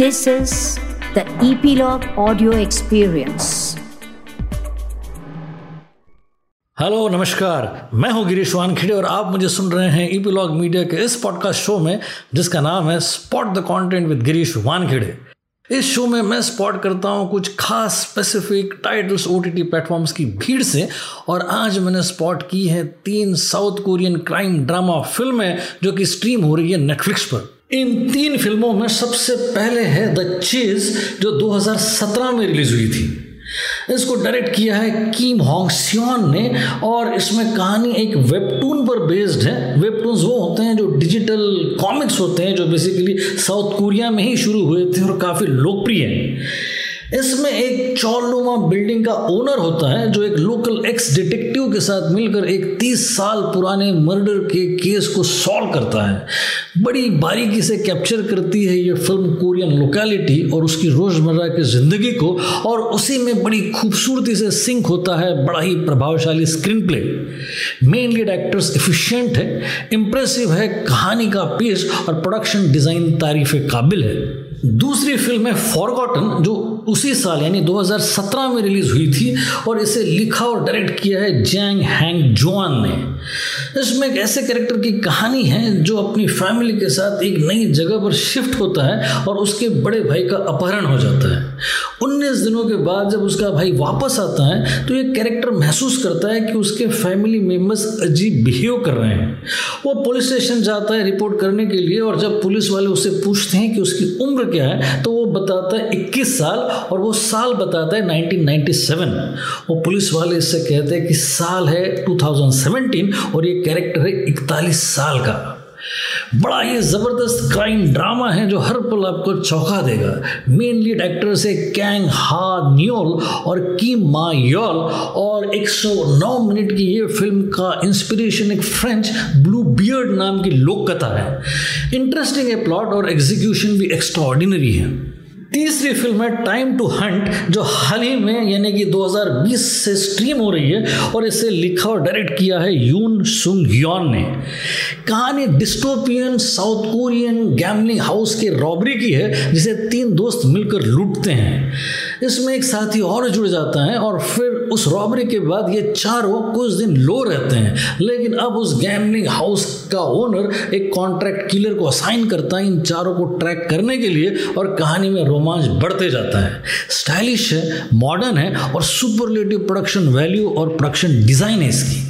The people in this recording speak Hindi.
This is the Epilogue Audio Experience. Hello नमस्कार। मैं हूँ गिरीश वानखेड़े और आप मुझे सुन रहे हैं ईपीलॉग मीडिया के इस पॉडकास्ट शो में, जिसका नाम है spot the content with Girish Wankhede. इस शो में मैं स्पॉट करता हूँ कुछ खास specific titles O T platforms की भीड़ से, और आज मैंने स्पॉट की है तीन साउथ कोरियन क्राइम ड्रामा फ़िल्में जो कि स्ट्रीम हो रही है नेटफ्लिक्स पर। इन तीन फ़िल्मों में सबसे पहले है द चीज़ जो 2017 में रिलीज़ हुई थी। इसको डायरेक्ट किया है कीम हॉन्ग सियोन ने, और इसमें कहानी एक वेबटून पर बेस्ड है। वेबटून्स वो होते हैं जो डिजिटल कॉमिक्स होते हैं, जो बेसिकली साउथ कोरिया में ही शुरू हुए थे और काफ़ी लोकप्रिय हैं। इसमें एक चौलुमा बिल्डिंग का ओनर होता है, जो एक लोकल एक्स डिटेक्टिव के साथ मिलकर एक तीस साल पुराने मर्डर के केस को सॉल्व करता है। बड़ी बारीकी से कैप्चर करती है ये फ़िल्म कोरियन लोकेलिटी और उसकी रोज़मर्रा की ज़िंदगी को, और उसी में बड़ी खूबसूरती से सिंक होता है, बड़ा ही प्रभावशाली screenplay main lead actors efficient है इम्प्रेसिव है, कहानी का पेश और प्रोडक्शन डिज़ाइन तारीफ़ काबिल है। दूसरी फ़िल्म है फॉरगॉटन जो उसी साल, यानी 2017 में रिलीज़ हुई थी, और इसे लिखा और डायरेक्ट किया है जैंग हैंग जोआन ने। इसमें एक ऐसे कैरेक्टर की कहानी है, जो अपनी फैमिली के साथ एक नई जगह पर शिफ्ट होता है, और उसके बड़े भाई का अपहरण हो जाता है। दिनों के बाद जब उसका भाई वापस आता है तो ये कैरेक्टर महसूस करता है कि उसके फैमिली मेंबर्स अजीब बिहेव कर रहे हैं। वो पुलिस स्टेशन जाता है रिपोर्ट करने के लिए और जब पुलिस वाले उससे पूछते हैं कि उसकी उम्र क्या है तो वो बताता है 21 साल और वो साल बताता है 1997 वो पुलिस वाले इससे कहते हैं कि साल है 2017 और ये कैरेक्टर है इकतालीस साल का। बड़ा ही ज़बरदस्त क्राइम ड्रामा है जो हर पल आपको चौंका देगा। मेन लीड एक्टर से कैंग हा न्योल और की मा योल और 109 मिनट की ये फ़िल्म का इंस्पिरेशन एक फ्रेंच ब्लू बियर्ड नाम की लोक कथा है। इंटरेस्टिंग है प्लॉट और एग्जीक्यूशन भी एक्स्ट्रा है। तीसरी फ़िल्म है टाइम टू हंट जो हाल ही में, यानी कि 2020 से स्ट्रीम हो रही है, और इसे लिखा और डायरेक्ट किया है यून सुंग योन ने। कहानी dystopian South Korean gambling house के रॉबरी की है, जिसे तीन दोस्त मिलकर लूटते हैं। इसमें एक साथी और जुड़ जाता है, और फिर उस रॉबरी के बाद ये चारों कुछ दिन लो रहते हैं। लेकिन अब उस गैमलिंग हाउस का ओनर एक कॉन्ट्रैक्ट किलर को असाइन करता है इन चारों को ट्रैक करने के लिए और कहानी में रोमांच बढ़ते जाता है। स्टाइलिश है मॉडर्न है और सुपरलेटिव प्रोडक्शन वैल्यू और प्रोडक्शन डिज़ाइन है इसकी।